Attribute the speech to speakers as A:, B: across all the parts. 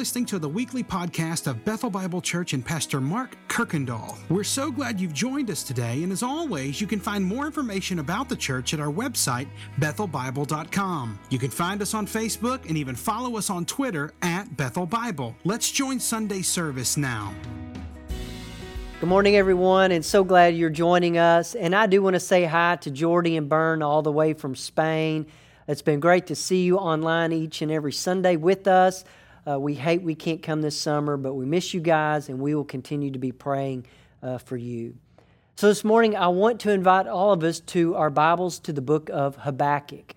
A: listening to the weekly podcast of Bethel Bible Church and Pastor Mark Kirkendall. We're so glad you've joined us today, and as always, you can find more information about the church at our website, bethelbible.com. You can find us on Facebook and even follow us on Twitter at Bethel Bible. Let's join Sunday service now.
B: Good morning, everyone, and so glad you're joining us. And I do want to say hi to Jordy and Byrne all the way from Spain. It's been great to see you online each and every Sunday with us. Uh, we hate we can't come this summer, but we miss you guys, and we will continue to be praying uh, for you. So, this morning, I want to invite all of us to our Bibles to the book of Habakkuk.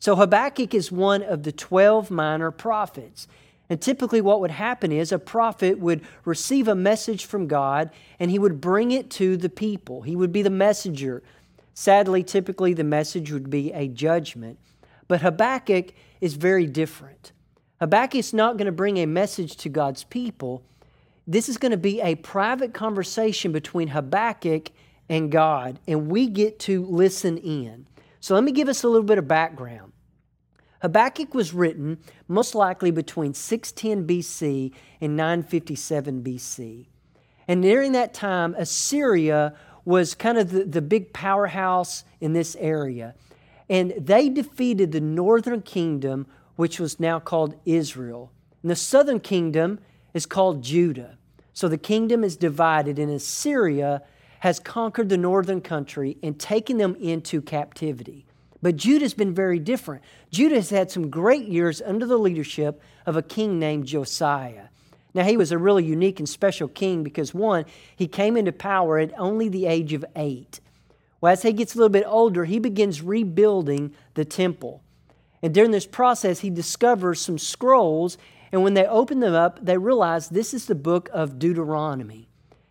B: So, Habakkuk is one of the 12 minor prophets. And typically, what would happen is a prophet would receive a message from God and he would bring it to the people. He would be the messenger. Sadly, typically, the message would be a judgment. But Habakkuk is very different. Habakkuk is not going to bring a message to God's people. This is going to be a private conversation between Habakkuk and God, and we get to listen in. So let me give us a little bit of background. Habakkuk was written most likely between 610 BC and 957 BC. And during that time, Assyria was kind of the, the big powerhouse in this area. And they defeated the northern kingdom which was now called Israel. And the southern kingdom is called Judah. So the kingdom is divided, and Assyria has conquered the northern country and taken them into captivity. But Judah's been very different. Judah has had some great years under the leadership of a king named Josiah. Now, he was a really unique and special king because, one, he came into power at only the age of eight. Well, as he gets a little bit older, he begins rebuilding the temple. And during this process, he discovers some scrolls. And when they open them up, they realize this is the book of Deuteronomy.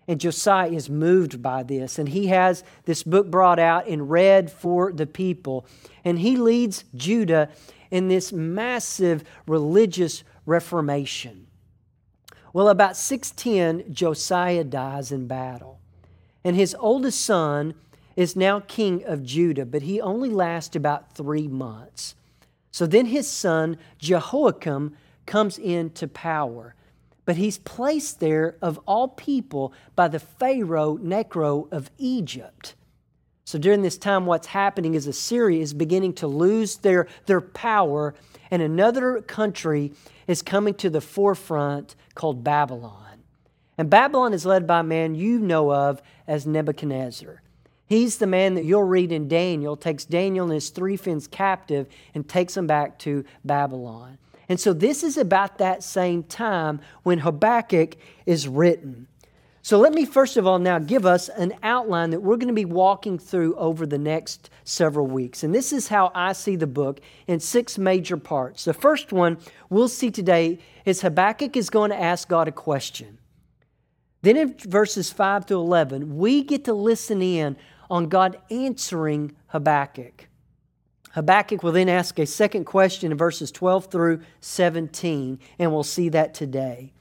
B: And Josiah is moved by this. And he has this book brought out and read for the people. And he leads Judah in this massive religious reformation. Well, about 610, Josiah dies in battle. And his oldest son is now king of Judah, but he only lasts about three months. So then his son Jehoiakim comes into power. But he's placed there, of all people, by the Pharaoh Necho of Egypt. So during this time, what's happening is Assyria is beginning to lose their, their power, and another country is coming to the forefront called Babylon. And Babylon is led by a man you know of as Nebuchadnezzar. He's the man that you'll read in Daniel, takes Daniel and his three friends captive and takes them back to Babylon. And so this is about that same time when Habakkuk is written. So let me first of all now give us an outline that we're going to be walking through over the next several weeks. And this is how I see the book in six major parts. The first one we'll see today is Habakkuk is going to ask God a question. Then in verses 5 to 11, we get to listen in on God answering Habakkuk. Habakkuk will then ask a second question in verses 12 through 17, and we'll see that today.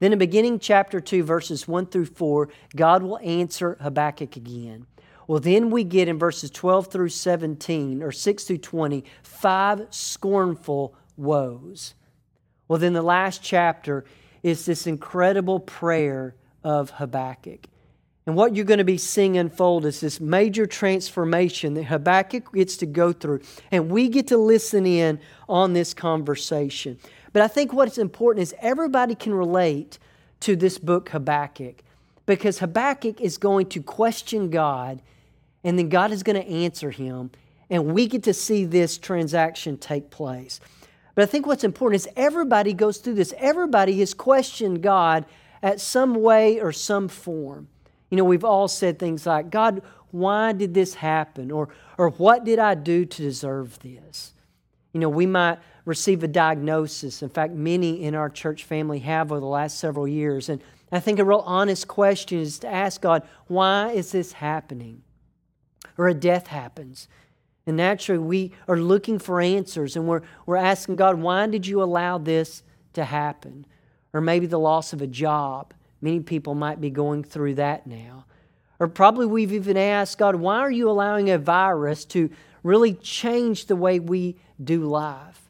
B: Then, in beginning chapter 2, verses 1 through 4, God will answer Habakkuk again. Well, then we get in verses 12 through 17, or 6 through 20, five scornful woes. Well, then the last chapter is this incredible prayer of Habakkuk. And what you're going to be seeing unfold is this major transformation that Habakkuk gets to go through. And we get to listen in on this conversation. But I think what's important is everybody can relate to this book, Habakkuk, because Habakkuk is going to question God, and then God is going to answer him. And we get to see this transaction take place. But I think what's important is everybody goes through this. Everybody has questioned God at some way or some form. You know, we've all said things like, God, why did this happen? Or, or what did I do to deserve this? You know, we might receive a diagnosis. In fact, many in our church family have over the last several years. And I think a real honest question is to ask God, why is this happening? Or a death happens. And naturally, we are looking for answers and we're, we're asking God, why did you allow this to happen? Or maybe the loss of a job Many people might be going through that now. Or probably we've even asked God, why are you allowing a virus to really change the way we do life?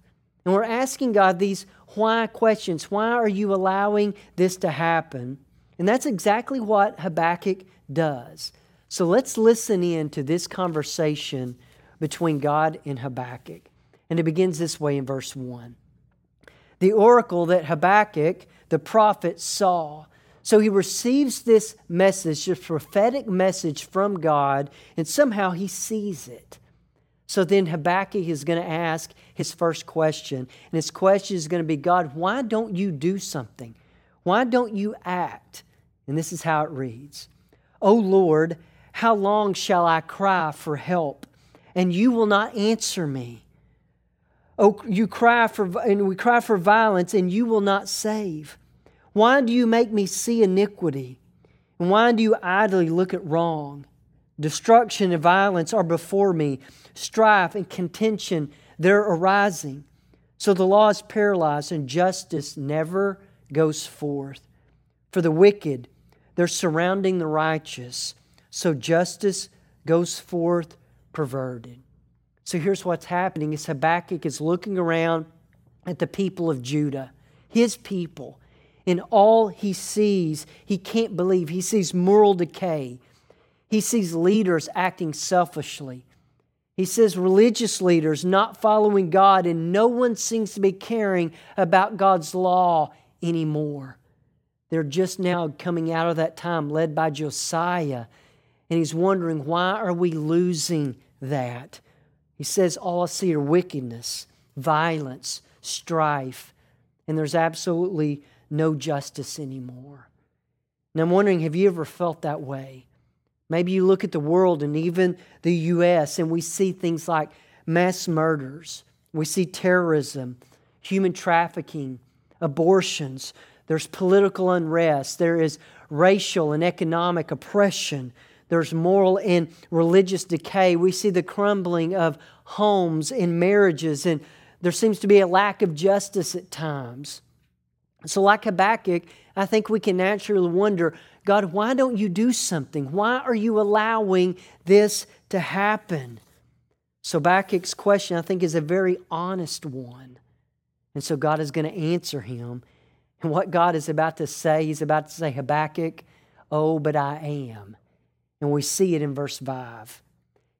B: And we're asking God these why questions. Why are you allowing this to happen? And that's exactly what Habakkuk does. So let's listen in to this conversation between God and Habakkuk. And it begins this way in verse 1. The oracle that Habakkuk, the prophet, saw. So he receives this message, this prophetic message from God, and somehow he sees it. So then Habakkuk is going to ask his first question. And his question is going to be God, why don't you do something? Why don't you act? And this is how it reads O Lord, how long shall I cry for help, and you will not answer me? Oh, you cry for, and we cry for violence, and you will not save. Why do you make me see iniquity? And why do you idly look at wrong? Destruction and violence are before me, strife and contention, they're arising. So the law is paralyzed, and justice never goes forth. For the wicked, they're surrounding the righteous, so justice goes forth perverted. So here's what's happening is Habakkuk is looking around at the people of Judah, his people. In all he sees, he can't believe. He sees moral decay. He sees leaders acting selfishly. He says religious leaders not following God, and no one seems to be caring about God's law anymore. They're just now coming out of that time led by Josiah, and he's wondering why are we losing that? He says all I see are wickedness, violence, strife, and there's absolutely no justice anymore. And I'm wondering, have you ever felt that way? Maybe you look at the world and even the U.S., and we see things like mass murders, we see terrorism, human trafficking, abortions, there's political unrest, there is racial and economic oppression, there's moral and religious decay. We see the crumbling of homes and marriages, and there seems to be a lack of justice at times. So, like Habakkuk, I think we can naturally wonder God, why don't you do something? Why are you allowing this to happen? So, Habakkuk's question, I think, is a very honest one. And so, God is going to answer him. And what God is about to say, He's about to say, Habakkuk, oh, but I am. And we see it in verse 5.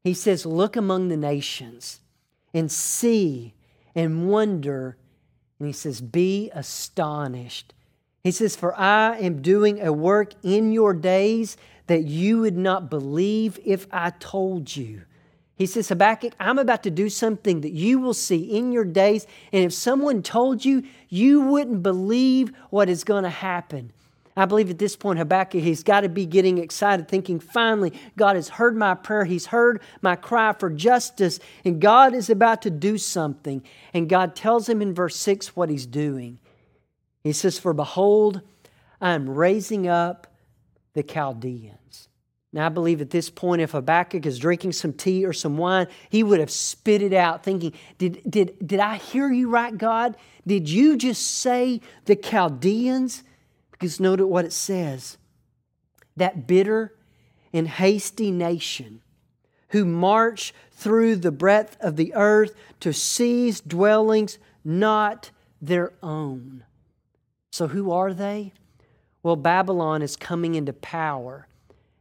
B: He says, Look among the nations and see and wonder. And he says, Be astonished. He says, For I am doing a work in your days that you would not believe if I told you. He says, Habakkuk, I'm about to do something that you will see in your days. And if someone told you, you wouldn't believe what is going to happen. I believe at this point, Habakkuk, he's got to be getting excited, thinking, finally, God has heard my prayer. He's heard my cry for justice, and God is about to do something. And God tells him in verse 6 what he's doing. He says, For behold, I am raising up the Chaldeans. Now, I believe at this point, if Habakkuk is drinking some tea or some wine, he would have spit it out, thinking, Did, did, did I hear you right, God? Did you just say the Chaldeans? Because note what it says that bitter and hasty nation who march through the breadth of the earth to seize dwellings not their own. So, who are they? Well, Babylon is coming into power.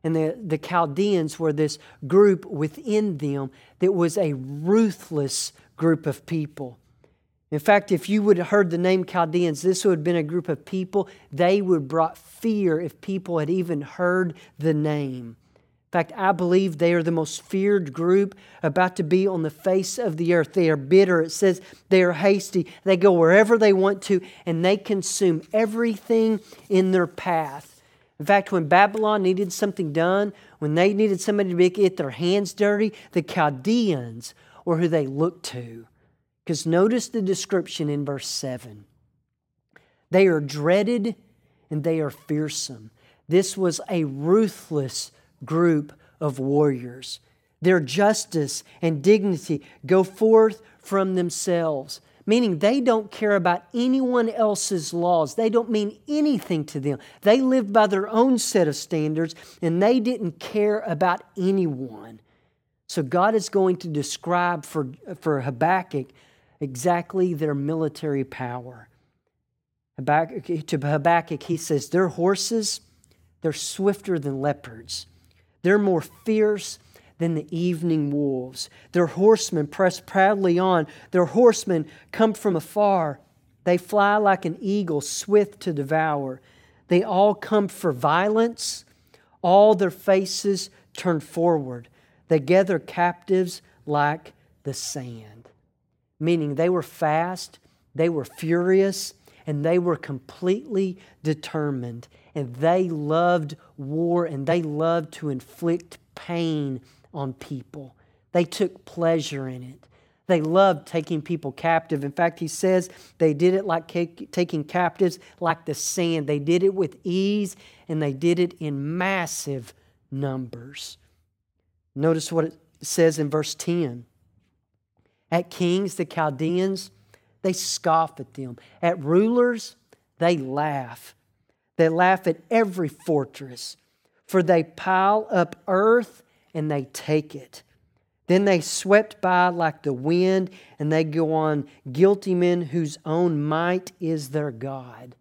B: And the, the Chaldeans were this group within them that was a ruthless group of people. In fact, if you would have heard the name Chaldeans, this would have been a group of people, they would have brought fear if people had even heard the name. In fact, I believe they are the most feared group about to be on the face of the earth. They are bitter. It says they are hasty. They go wherever they want to, and they consume everything in their path. In fact, when Babylon needed something done, when they needed somebody to get their hands dirty, the Chaldeans were who they looked to. Because notice the description in verse 7 they are dreaded and they are fearsome. This was a ruthless group of warriors. Their justice and dignity go forth from themselves meaning they don't care about anyone else's laws. They don't mean anything to them. They lived by their own set of standards and they didn't care about anyone. So God is going to describe for, for Habakkuk exactly their military power. Habakkuk, to Habakkuk, he says, Their horses, they're swifter than leopards. They're more fierce than the evening wolves. Their horsemen press proudly on. Their horsemen come from afar. They fly like an eagle, swift to devour. They all come for violence. All their faces turn forward. They gather captives like the sand. Meaning they were fast, they were furious, and they were completely determined. And they loved war and they loved to inflict pain on people. They took pleasure in it. They loved taking people captive. In fact, he says they did it like taking captives like the sand. They did it with ease and they did it in massive numbers. Notice what it says in verse 10. At kings, the Chaldeans, they scoff at them. At rulers, they laugh. They laugh at every fortress, for they pile up earth and they take it. Then they swept by like the wind, and they go on guilty men whose own might is their God.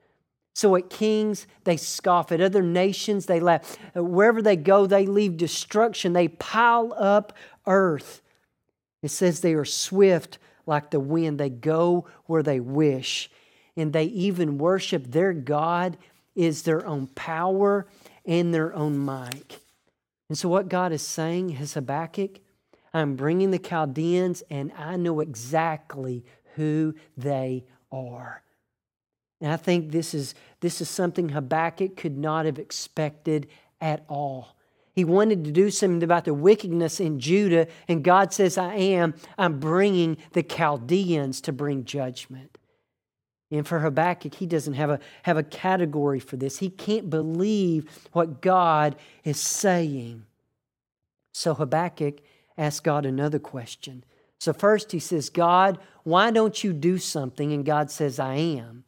B: So at kings, they scoff. At other nations, they laugh. Wherever they go, they leave destruction. They pile up earth. It says they are swift like the wind. They go where they wish. And they even worship their God is their own power and their own might. And so, what God is saying is Habakkuk, I'm bringing the Chaldeans, and I know exactly who they are. And I think this is, this is something Habakkuk could not have expected at all. He wanted to do something about the wickedness in Judah, and God says, I am. I'm bringing the Chaldeans to bring judgment. And for Habakkuk, he doesn't have a, have a category for this. He can't believe what God is saying. So Habakkuk asks God another question. So, first he says, God, why don't you do something? And God says, I am.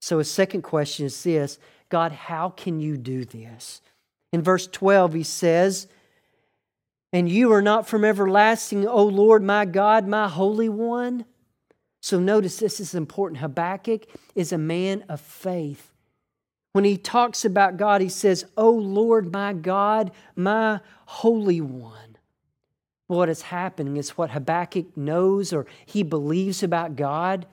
B: So, his second question is this God, how can you do this? In verse 12, he says, And you are not from everlasting, O Lord my God, my Holy One. So notice this is important. Habakkuk is a man of faith. When he talks about God, he says, O Lord my God, my Holy One. What is happening is what Habakkuk knows or he believes about God.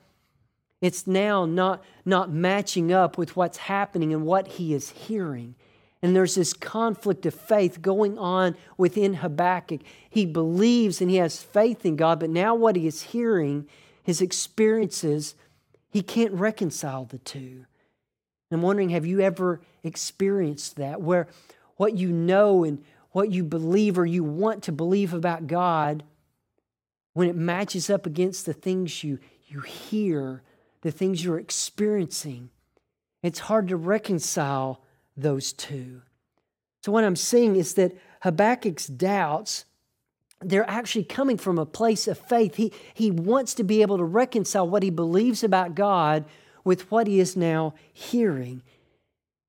B: It's now not, not matching up with what's happening and what he is hearing. And there's this conflict of faith going on within Habakkuk. He believes and he has faith in God, but now what he is hearing, his experiences, he can't reconcile the two. I'm wondering, have you ever experienced that where what you know and what you believe or you want to believe about God, when it matches up against the things you, you hear, the things you're experiencing, it's hard to reconcile those two. So, what I'm seeing is that Habakkuk's doubts, they're actually coming from a place of faith. He, he wants to be able to reconcile what he believes about God with what he is now hearing.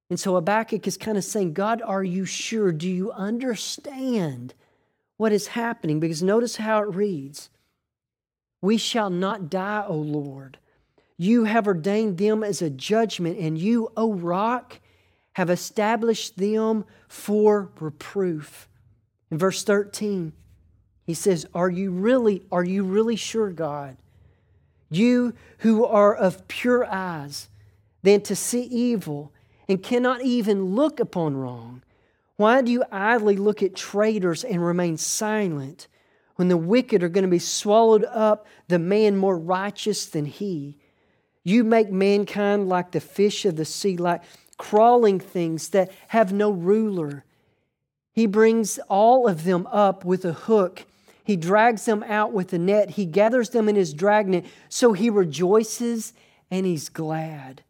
B: And so Habakkuk is kind of saying, God, are you sure? Do you understand what is happening? Because notice how it reads We shall not die, O Lord. You have ordained them as a judgment, and you, O rock, have established them for reproof. In verse 13, he says, Are you really, are you really sure, God? You who are of pure eyes, than to see evil and cannot even look upon wrong. Why do you idly look at traitors and remain silent when the wicked are going to be swallowed up, the man more righteous than he? You make mankind like the fish of the sea, like crawling things that have no ruler. He brings all of them up with a hook. He drags them out with a net. He gathers them in his dragnet. So he rejoices and he's glad.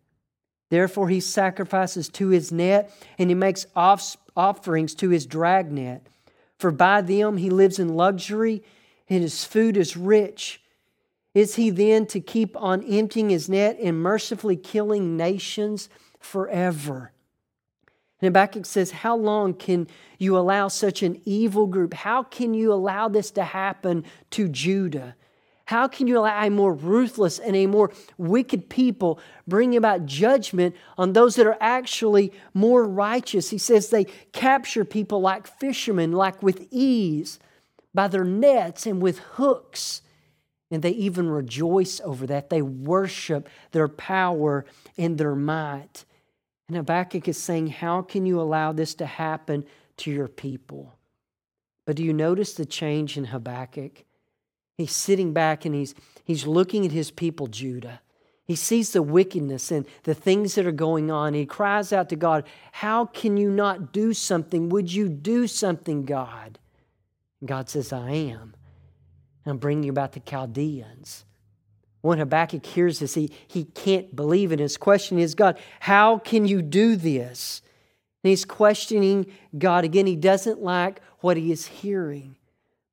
B: Therefore, he sacrifices to his net and he makes offerings to his dragnet. For by them he lives in luxury and his food is rich. Is he then to keep on emptying his net and mercifully killing nations? Forever. And Habakkuk says, How long can you allow such an evil group? How can you allow this to happen to Judah? How can you allow a more ruthless and a more wicked people bring about judgment on those that are actually more righteous? He says they capture people like fishermen, like with ease, by their nets and with hooks. And they even rejoice over that. They worship their power and their might. And Habakkuk is saying, How can you allow this to happen to your people? But do you notice the change in Habakkuk? He's sitting back and he's, he's looking at his people, Judah. He sees the wickedness and the things that are going on. He cries out to God, How can you not do something? Would you do something, God? And God says, I am. I'm bringing about the Chaldeans. When Habakkuk hears this, he, he can't believe it. His question is, God, how can you do this? And he's questioning God again. He doesn't like what he is hearing.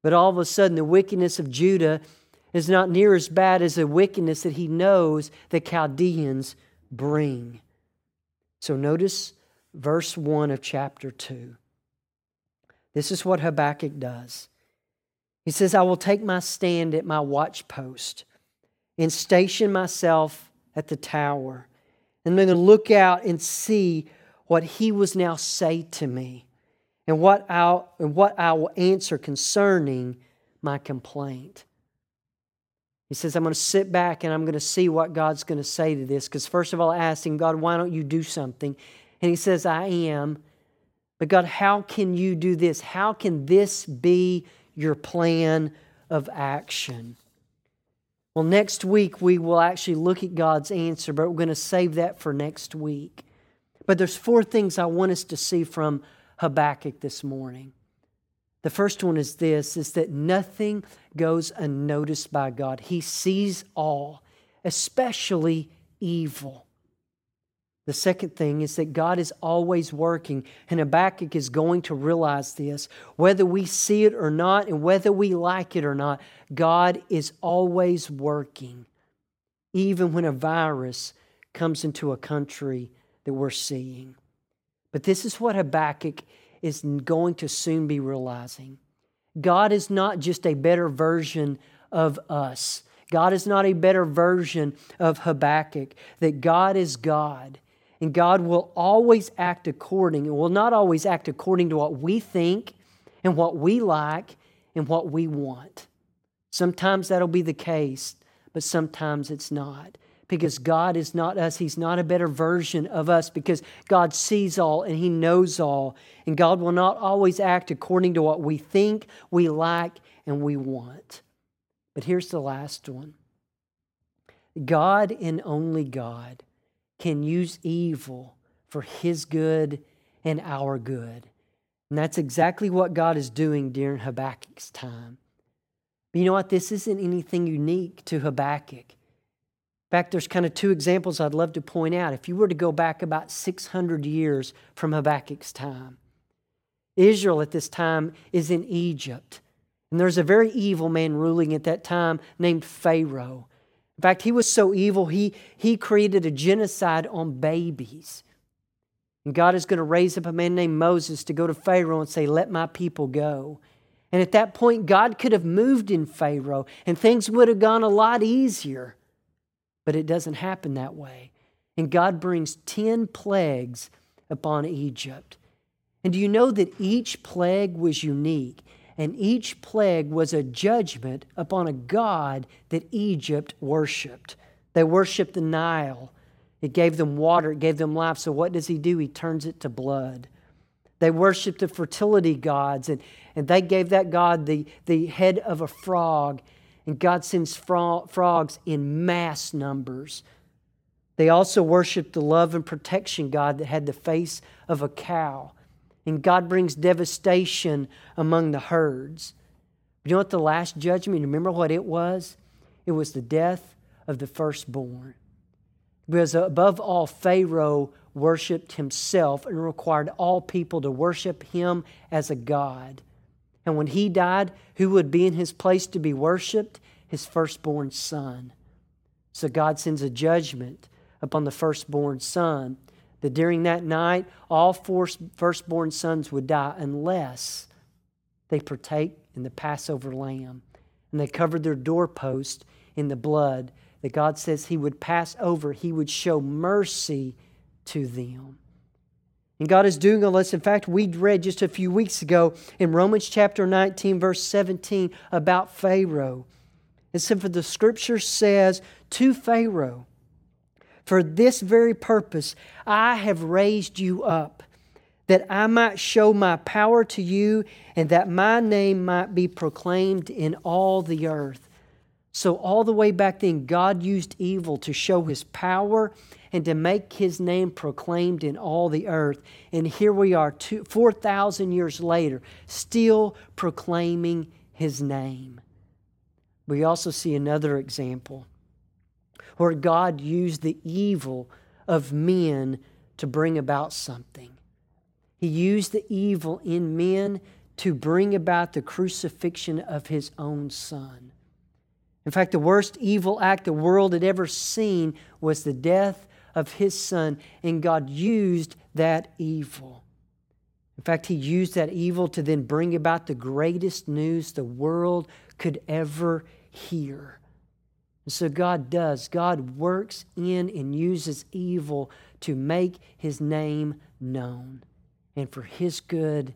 B: But all of a sudden, the wickedness of Judah is not near as bad as the wickedness that he knows the Chaldeans bring. So notice verse 1 of chapter 2. This is what Habakkuk does. He says, I will take my stand at my watchpost and station myself at the tower. And I'm going to look out and see what he was now say to me and what, i and what I will answer concerning my complaint. He says, I'm going to sit back and I'm going to see what God's going to say to this. Because, first of all, I asked him, God, why don't you do something? And he says, I am. But, God, how can you do this? How can this be your plan of action? Well, next week we will actually look at God's answer, but we're going to save that for next week. But there's four things I want us to see from Habakkuk this morning. The first one is this is that nothing goes unnoticed by God. He sees all, especially evil. The second thing is that God is always working, and Habakkuk is going to realize this. Whether we see it or not, and whether we like it or not, God is always working, even when a virus comes into a country that we're seeing. But this is what Habakkuk is going to soon be realizing God is not just a better version of us. God is not a better version of Habakkuk, that God is God. And God will always act according, and will not always act according to what we think and what we like and what we want. Sometimes that'll be the case, but sometimes it's not. Because God is not us. He's not a better version of us because God sees all and He knows all. And God will not always act according to what we think, we like, and we want. But here's the last one God and only God can use evil for his good and our good. And that's exactly what God is doing during Habakkuk's time. But you know what? This isn't anything unique to Habakkuk. In fact, there's kind of two examples I'd love to point out. If you were to go back about 600 years from Habakkuk's time, Israel at this time is in Egypt. And there's a very evil man ruling at that time named Pharaoh. In fact, he was so evil, he, he created a genocide on babies. And God is going to raise up a man named Moses to go to Pharaoh and say, Let my people go. And at that point, God could have moved in Pharaoh and things would have gone a lot easier. But it doesn't happen that way. And God brings 10 plagues upon Egypt. And do you know that each plague was unique? And each plague was a judgment upon a god that Egypt worshiped. They worshiped the Nile. It gave them water, it gave them life. So, what does he do? He turns it to blood. They worshiped the fertility gods, and, and they gave that god the, the head of a frog, and God sends frogs in mass numbers. They also worshiped the love and protection God that had the face of a cow and God brings devastation among the herds. You know what the last judgment, remember what it was? It was the death of the firstborn. Because above all, Pharaoh worshiped himself and required all people to worship him as a God. And when he died, who would be in his place to be worshiped? His firstborn son. So God sends a judgment upon the firstborn son that during that night all four firstborn sons would die unless they partake in the Passover lamb. and they covered their doorpost in the blood that God says He would pass over, He would show mercy to them. And God is doing all this. In fact, we read just a few weeks ago in Romans chapter 19, verse 17, about Pharaoh. It said, For the scripture says to Pharaoh, For this very purpose I have raised you up, that I might show my power to you, and that my name might be proclaimed in all the earth. So, all the way back then, God used evil to show his power and to make his name proclaimed in all the earth. And here we are, 4,000 years later, still proclaiming his name. We also see another example where God used the evil of men to bring about something. He used the evil in men to bring about the crucifixion of his own son. In fact, the worst evil act the world had ever seen was the death of his son, and God used that evil. In fact, he used that evil to then bring about the greatest news the world could ever hear. And so God does. God works in and uses evil to make his name known and for his good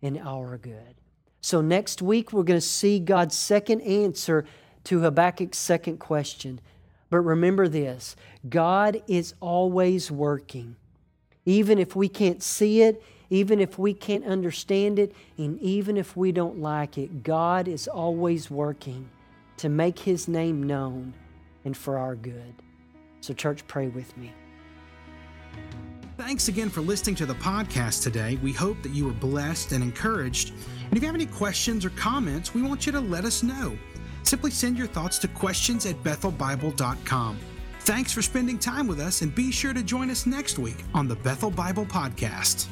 B: and our good. So next week, we're going to see God's second answer to Habakkuk's second question. But remember this God is always working. Even if we can't see it, even if we can't understand it, and even if we don't like it, God is always working to make His name known and for our good. So, church, pray with me.
A: Thanks again for listening to the podcast today. We hope that you were blessed and encouraged. And if you have any questions or comments, we want you to let us know. Simply send your thoughts to questions at bethelbible.com. Thanks for spending time with us, and be sure to join us next week on the Bethel Bible Podcast.